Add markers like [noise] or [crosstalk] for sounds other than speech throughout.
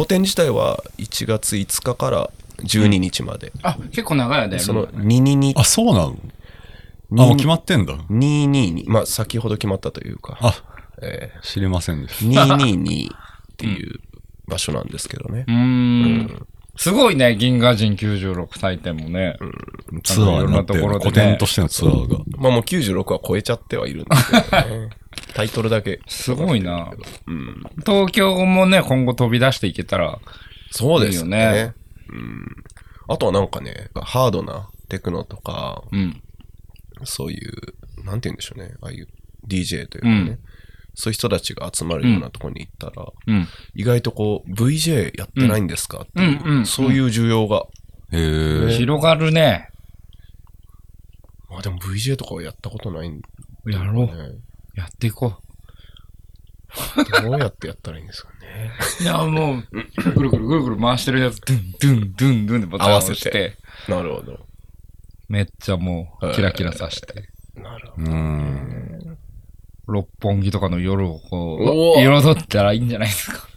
個展自体は1月5日から12日まで。あ、結構長いよね。その222、あ、そうなのあ、もう決まってんだ。222、まあ先ほど決まったというか、あ、え知りませんでしー、222っていう場所なんですけどねう。ーん。すごいね、銀河人96祭典もね。た。ツアーになってる、いろんなところでね古典としてのツアーが。まあもう96は超えちゃってはいるんですけどね。[laughs] タイトルだけ。すごいな。うん。東京もね、今後飛び出していけたら。そうですよね。うん。あとはなんかね、ハードなテクノとか、うん。そういう、なんて言うんでしょうね。ああいう DJ というかね。うんそういう人たちが集まるようなところに行ったら、うん。意外とこう、VJ やってないんですかっていう、うんうんそういう需要が。へえ。広がるね。まあでも VJ とかはやったことないんで、やろう。ね。やっていこどうやってやったらいいんですかね。う。いや、もう、ぐるぐるぐるぐる回してるやつ、ドゥン、ドゥン、ドゥン、ドゥンでボタン合わせて、なるほど。めっちゃもう、キラキラさして。なるほうーん。六本木とかの夜をこおう、彩ったらいいんじゃないですか。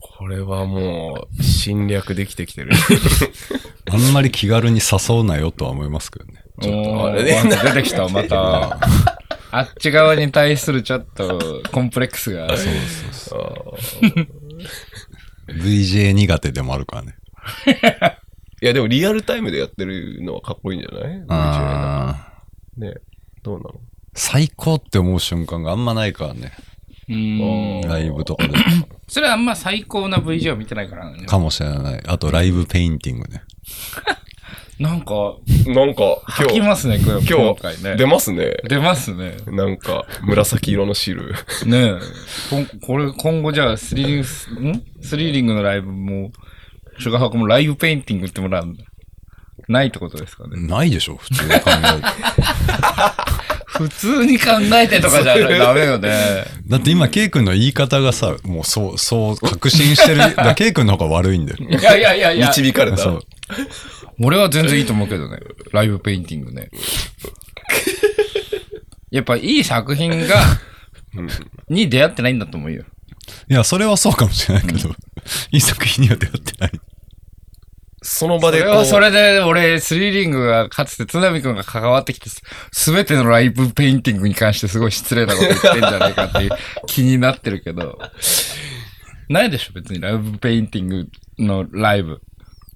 これはもう、侵略できてきてる。[laughs] [laughs] あんまり気軽に誘うなよとは思いますけどね。ちょっとあれね出てきた、また。[laughs] あっち側に対するちょっと、コンプレックスが。そうあー VJ 苦手でもあるからね。[laughs] いや、でもリアルタイムでやってるのはかっこいいんじゃない ?VJ ね。どうなの？最高って思う瞬間があんまないからね。うーん。ライブとかで。それはあんま最高な VJ を見てないからね。かもしれない。あとライブペインティングね。[laughs] なんか、なんか、吐きますね、今日今今回ね。日、出ますね。出ますね。なんか、紫色の汁。ねえ。こんこれ、今後じゃあ、スリリングス、ん？スリリングのライブも、シュガーハコもライブペインティングってもらうないってことですかね。ないでしょ、普通に考えて。[laughs] 普通に考えてとかじゃダメよね。だって今、ケイ君の言い方がさ、もうそう、そう、確信してる。[laughs] ケイ君の方が悪いんだよ。いやいやいやいや。導かれた。そう。俺は全然いいと思うけどね。ライブペインティングね。やっぱいい作品が、に出会ってないんだと思うよ。いや、それはそうかもしれないけど、いい作品には出会ってない。その場でこう、それはそれで、俺、スリリングが、かつて津波くんが関わってきて、すべてのライブペインティングに関してすごい失礼なこと言ってんじゃないかっていう気になってるけど、ないでしょ、別にライブペインティングのライブ。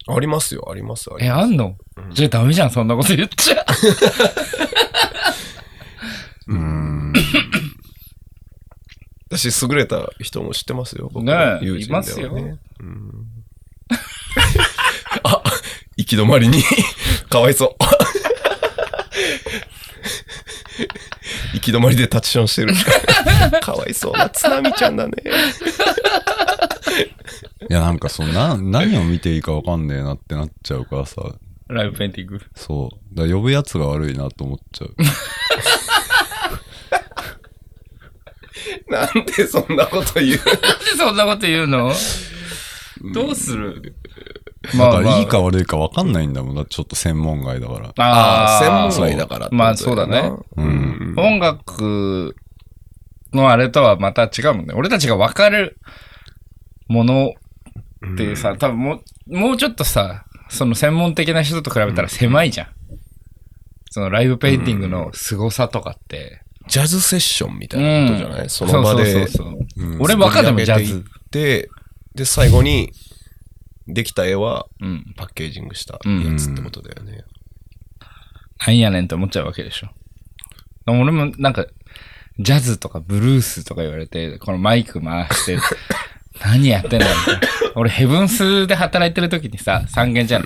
ありますよ、あります、ありえ、ます。あんの、じゃあダメじゃん、そんなこと言っちゃ。[laughs] うーん。私、優れた人も知ってますよ、僕ねえの友人ではね。いますようんあ、行き止まりに、[laughs] かわいそう。[laughs] 行き止まりでタッチションしてる。かわいそうな津波ちゃんだね。いや、なんかそう、な、何を見ていいかわかんねえなってなっちゃうからさ、ライブペインティング？そう。だから呼ぶやつが悪いなと思っちゃう。なんでそんなこと言う？なんでそんなこと言うの？どうする？だからいいか悪いかわかんないんだもん。だってちょっと専門外だから。ああ、専門外外だからってことまあそうだね。うん。音楽のあれとはまた違うもんね。俺たちが分かるものっていうさ、多分もう、もうちょっとさ、その専門的な人と比べたら狭いじゃん。そのライブペインティングの凄さとかって。ジャズセッションみたいなことじゃない、その場でそうそうそううん俺分かるもん、ジャズ。で、で、最後に、できた絵はうん。パッケージングしたやうんつってことだよね。なんやねんって思っちゃうわけでしょ。俺もなんか、ジャズとかブルースとか言われて、このマイク回して、何やってんだみたいな。俺ヘブンスで働いてる時にさ、三軒じゃん。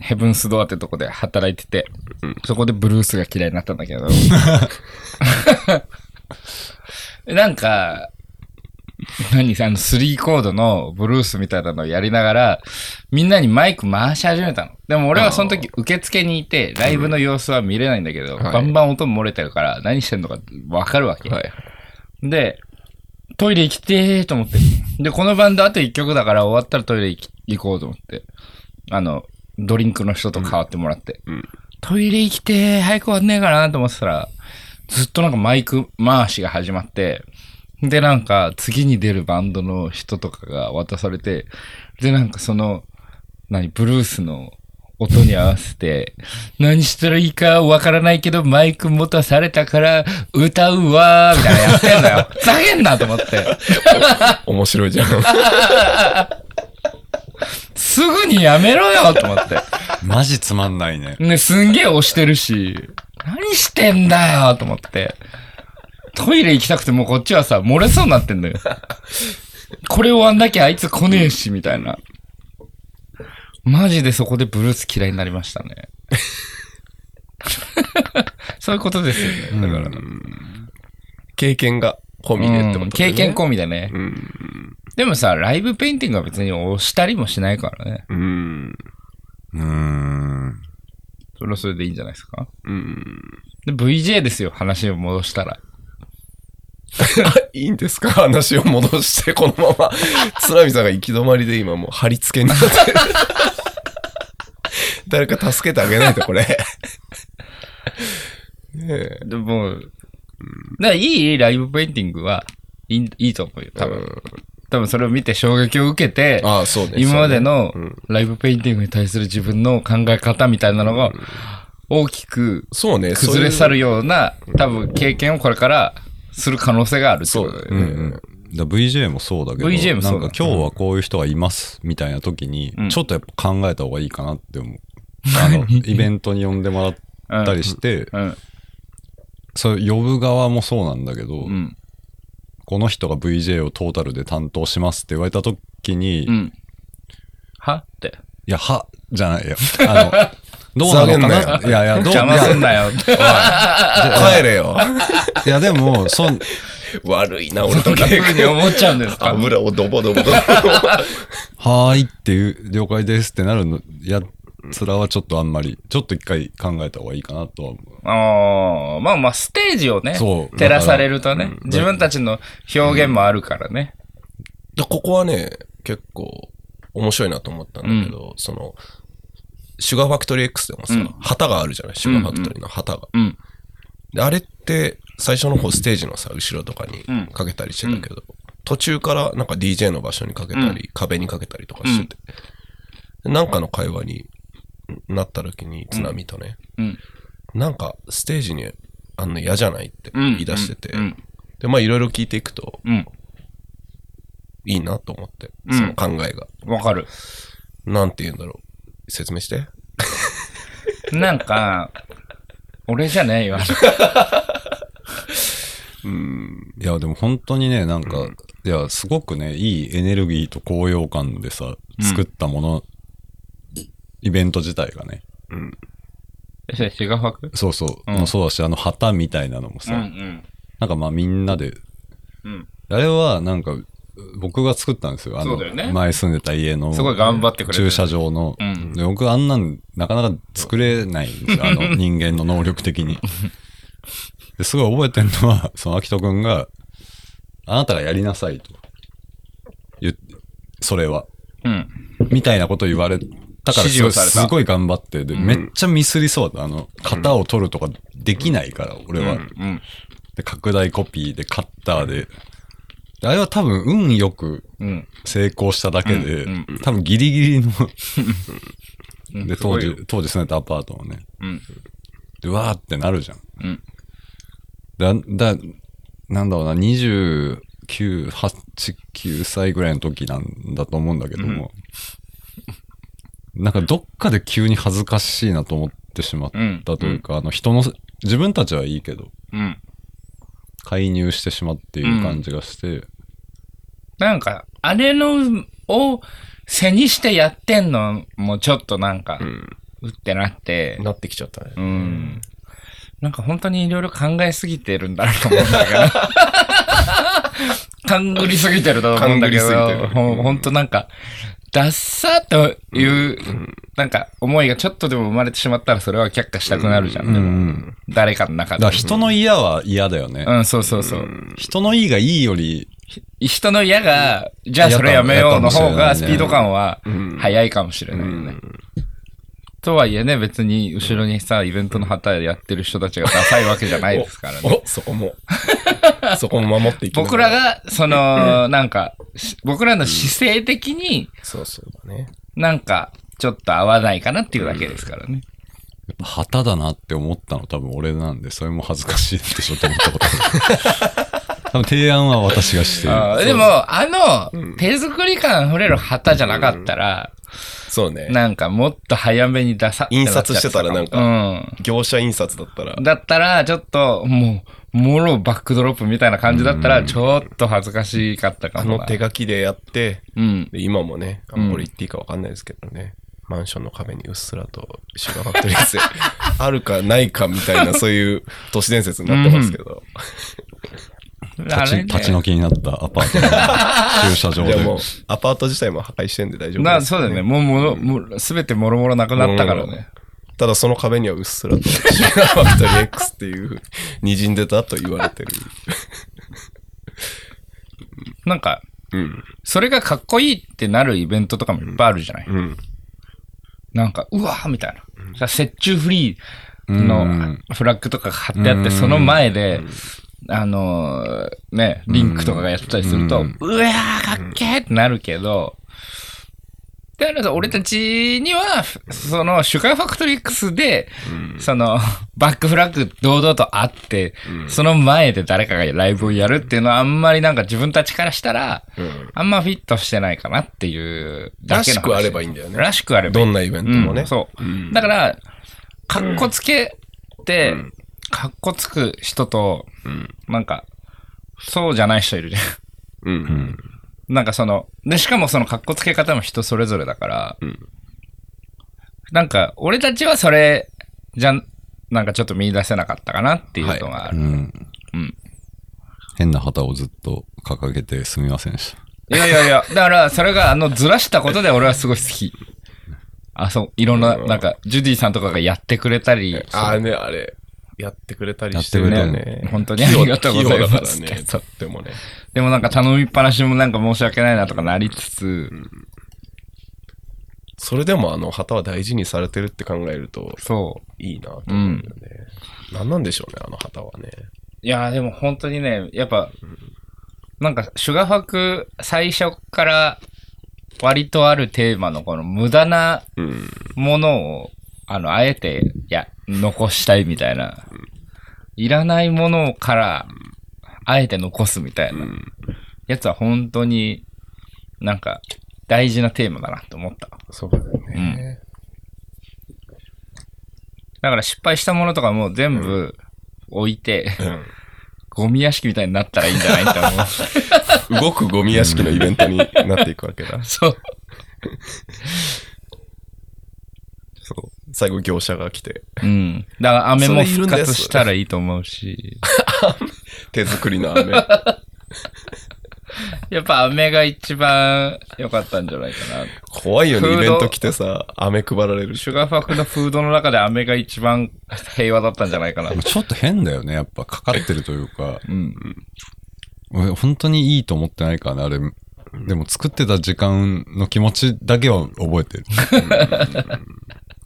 ヘブンスドアってとこで働いてて、そこでブルースが嫌いになったんだけど。[laughs] なんか、何あの、3コードのブルースみたいなのをやりながら、みんなにマイク回し始めたの。でも俺はその時受付にいて、ライブの様子は見れないんだけど、はいバンバン音も漏れてるから、何してんのかわかるわけ。はい。で、トイレ行きてーと思って。で、このバンドあと1曲だから終わったらトイレ行き行こうと思って。あの、ドリンクの人と代わってもらって。うんトイレ行きてー早く終わんねえかなと思ってたら、ずっとなんかマイク回しが始まって、で、なんか、次に出るバンドの人とかが渡されて、で、なんかその、何、ブルースの音に合わせて、何したらいいかわからないけど、マイク持たされたから、歌うわー、みたいなやってんだよ。[laughs] ふざけんなと思って。面白いじゃん。すぐにやめろよと思って。マジつまんないね。ね、すんげえ押してるし、何してんだよと思って。トイレ行きたくてもうこっちはさ、漏れそうになってんだよ。これ終わんなきゃあいつ来ねえし、みたいな。マジでそこでブルース嫌いになりましたね。[laughs] そういうことですよね。だから。経験が込みでってこと、ねうん経験込みでね。うん。でもさ、ライブペインティングは別に押したりもしないからね。うん。うーん。それはそれでいいんじゃないですか？うん。で、VJ ですよ、話を戻したら。[laughs] いいんですか？話を戻して、このまま。[laughs] 津波さんが行き止まりで今もう貼り付けになってる。誰か助けてあげないと、これ。[laughs] ねえ。でも、だからいいライブペインティングはいいいいと思うよ、多分。多分それを見て衝撃を受けて、ああ、そうね。今までのそうねライブペインティングに対する自分の考え方みたいなのが大きくそうね。崩れ去るよ。ような多分経験をこれからする可能性があるってことだよね。うんうん。だ VJ もそうだけど、VJ もそうだなんか今日はこういう人がいますみたいな時に、うんちょっとやっぱ考えた方がいいかなって思う。あの、イベントに呼んでもらったりして、うん。そう、呼ぶ側もそうなんだけど、うん。この人が VJ をトータルで担当しますって言われた時に、いうん。は？って。や、は、じゃないよ。あの、[laughs] どうなのかな？な。いやいや、どう邪魔すんなよ。帰れよ。いや、でも、そん、悪いな、俺とそんな経験。風に思っちゃうんですか？油をドボドボドボ。[laughs] はーいっていう、了解ですってなるの、やつらはちょっとあんまり、ちょっと一回考えた方がい。い。かなとは思う。ああ、まあまあ、ステージをね、そう照らされるとね、自分たちの表現もあるからね。でここはね、結構面白い。なと思ったんだけど、その、シュガーファクトリー X でもさ、旗があるじゃない。シュガーファクトリーの旗が。であれって、最初の方ステージのさ、後ろとかにかけたりしてたけど、途中からなんか DJ の場所にかけたり、壁にかけたりとかしてて、なんかの会話になった時に、津波とね、うん。なんかステージにあんの嫌じゃないってうん。言い出してて、うん。で、まあいろいろ聞いていくと、うん。いいなと思って、うんその考えが。わかる。なんて言うんだろう。説明して。[laughs] なんか、俺じゃねえよ。[laughs] うん。いや、でも本当にね、なんか、いや、すごくね、いいエネルギーと高揚感でさ、作ったもの、イベント自体がね。うん。え、シガファク？そうそう、うんもうそうだし、あの旗みたいなのもうんさ、うん。なんかまあみんなで、うん。あれはなんか、僕が作ったんですよ。あの、ね前住んでた家の、すごい頑張ってくれ駐車場の、うんで僕あんなんなかなか作れないんですよ。あの [laughs] 人間の能力的に。ですごい覚えてるのは、その秋人くんが、あなたがやりなさいと。言って、それは。うん。みたいなこと言われたからすごい頑張って、で、めっちゃミスりそうだ。あの、型を取るとかできないから、俺は。うん。で、拡大コピーで、カッターで。であれは多分運よくうん。成功しただけで、うん多分ギリギリの、うん。で、すごいよ当時、当時住んでたアパートもね。うん。で、わーってなるじゃん。うん。だ、だ、なんだろうな、29、8、9歳ぐらいの時なんだと思うんだけども、なんかどっかで急に恥ずかしいなと思ってしまったというか、あの人の、自分たちはいいけど、うん。介入してしまっている感じがして、なんか、あれの、を背にしてやってんのもちょっとなんか、うん。うってなって、なってきちゃったね。うん。なんか本当にいろいろ考えすぎてるんだなと思うんだけど。勘ぐりすぎてると思うんだけど、ほんほんとなんか、ダッサーという、なんか思いがちょっとでも生まれてしまったらそれは却下したくなるじゃん。でうん誰かの中でだ。人の嫌は嫌だよね。うん、そうそうそう。人のいいがいいより、人の嫌が、じゃあそれやめようの方が、スピード感はうん速いかもしれないよね。とはいえね、別に後ろにさ、イベントの旗やってる人たちがダサいわけじゃないですからね。お、おそこも。[laughs] そこも守っていきなが僕ら、が、その、なんか、し僕らの姿勢的にそうそうだね。なんか、ちょっと合わないかなっていうだけですからね。やっぱ旗だなって思ったの多分俺なんで、それも恥ずかしいでしょって思ったことある。[laughs] 多分提案は私がしてでも、あの、手作り感溢れる旗じゃなかったら、そうね。なんかもっと早めに出さ、印刷してたらなんかうん。業者印刷だったら、だったら、ちょっと、もう、もろバックドロップみたいな感じだったら、ちょっと恥ずかしかったかあもな。の手書きでやって、うん。で今もね、あうんこれ言っていいかわかんないですけどね、マンションの壁にうっすらとシュガーファクトリーズあるかないかみたいな、そういう都市伝説になってますけど。立ち立ち退きになったアパートの駐車場で。[laughs] でも、アパート自体も破壊してんで大丈夫です、なそうだよね。。もう、もう、もう、すべてもろもろなくなったからね。ただその壁にはうっすらとシュガーファクトリー X っていう、滲んでたと言われてる。なんか、うん。それがかっこいいってなるイベントとかもいっぱいあるじゃない？うん。なんか、うわーみたいな。さ折衷フリーうのんフラッグとかが貼ってあって、うんその前で、あのーね、リンクとかがやってたりすると、ううんわーかっけーってなるけど、だからさ俺たちには、その、シュガーファクトリックスで、その、バックフラッグ堂々とあって、その前で誰かがライブをやるっていうのはあんまりなんか自分たちからしたら、うん。あんまフィットしてないかなっていうだけの話らしくあればいいんだよね。らしくあればいいどんなイベントもね。うんそう。うんだから、かっこつけて、うんかっこつく人と、うん。なんか、そうじゃない人いるじゃん。うん。なんかその、で、しかもそのかっこつけ方も人それぞれだから、うんなんか、俺たちはそれ、じゃん、なんかちょっと見出せなかったかなっていうのがある。うん。うん変な旗をずっと掲げてすみませんでした。いやいやいや、だから、それが、あの、ずらしたことで俺はすごい好き。あ、そう、いろんな、うんなんか、ジュディさんとかがやってくれたり、ああね、あれ、やってくれたりしてるやってくれとね。本当にありがとうございますね。とってもね。でもなんか頼みっぱなしもなんか申し訳ないなとかなりつつ、それでもあの旗は大事にされてるって考えるとそいいなと思うんだよね。何なんでしょうね、あの旗はね。う。いやーでも本当にね、やっぱ、なんか、シュガーファク最初から割とあるテーマのこの無駄なうん。ものを、あの、あえて、いや、残したいみたいな。いらないものから、あえて残すみたいなやつは本当になんか大事なテーマだなと思った。そうだよね。だから失敗したものとかも全部置いて、うんゴミ屋敷みたいになったらいいんじゃないって思う。[laughs] 動くゴミ屋敷のイベントになっていくわけだ。[laughs] そう。そう。最後業者が来て、うん。だから飴も復活したらいいと思うし。[laughs] 手作りの飴。[laughs] やっぱ飴が一番良かったんじゃないかな。怖いよね、イベント来てさ、飴配られるし。シュガーファクのフードの中で飴が一番平和だったんじゃないかな。ちょっと変だよね、やっぱかかってるというか。うん。俺本当にいいと思ってないからね、あれ。でも作ってた時間の気持ちだけは覚えてる。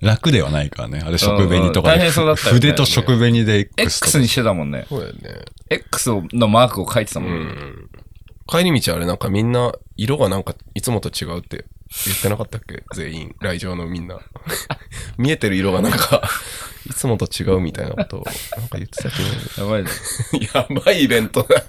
楽ではないからね。あれ食紅とかうん大で。変そうだったよね筆と食紅で X と X にしてたもんね。そうだよね。X のマークを書いてたもんね。うん。帰り道あれなんかみんな、色がなんかいつもと違うって言ってなかったっけ？全員、来場のみんな。[laughs] 見えてる色がなんか、[laughs] いつもと違うみたいなことを、なんか言ってたけやばいね。ど。[laughs] やばいイベントだ。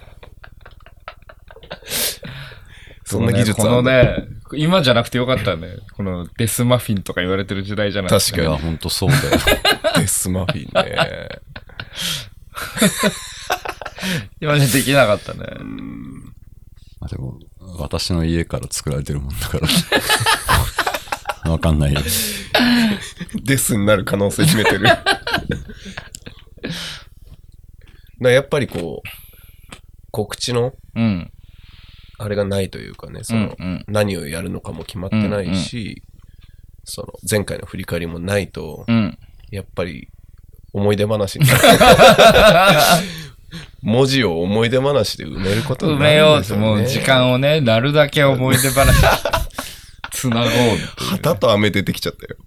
そんな技術このあんだね、今じゃなくてよかったね。このデスマフィンとか言われてる時代じゃないいや、確かに。ほんとそうだよ。[laughs] デスマフィンね。[laughs] 今じゃできなかったね。まあでも、私の家から作られてるもんだから。[laughs] わかんないよ。デスになる可能性秘めてる。なやっぱりこう、告知のうん。あれがないというかね、その、何をやるのかも決まってないし、その、前回の振り返りもないと、うん。やっぱり、思い出話になる。[laughs] 文字を思い出話で埋めることにな埋めようと。もう時間をね、なるだけ思い出話、つなごう旗と飴出てきちゃったよ。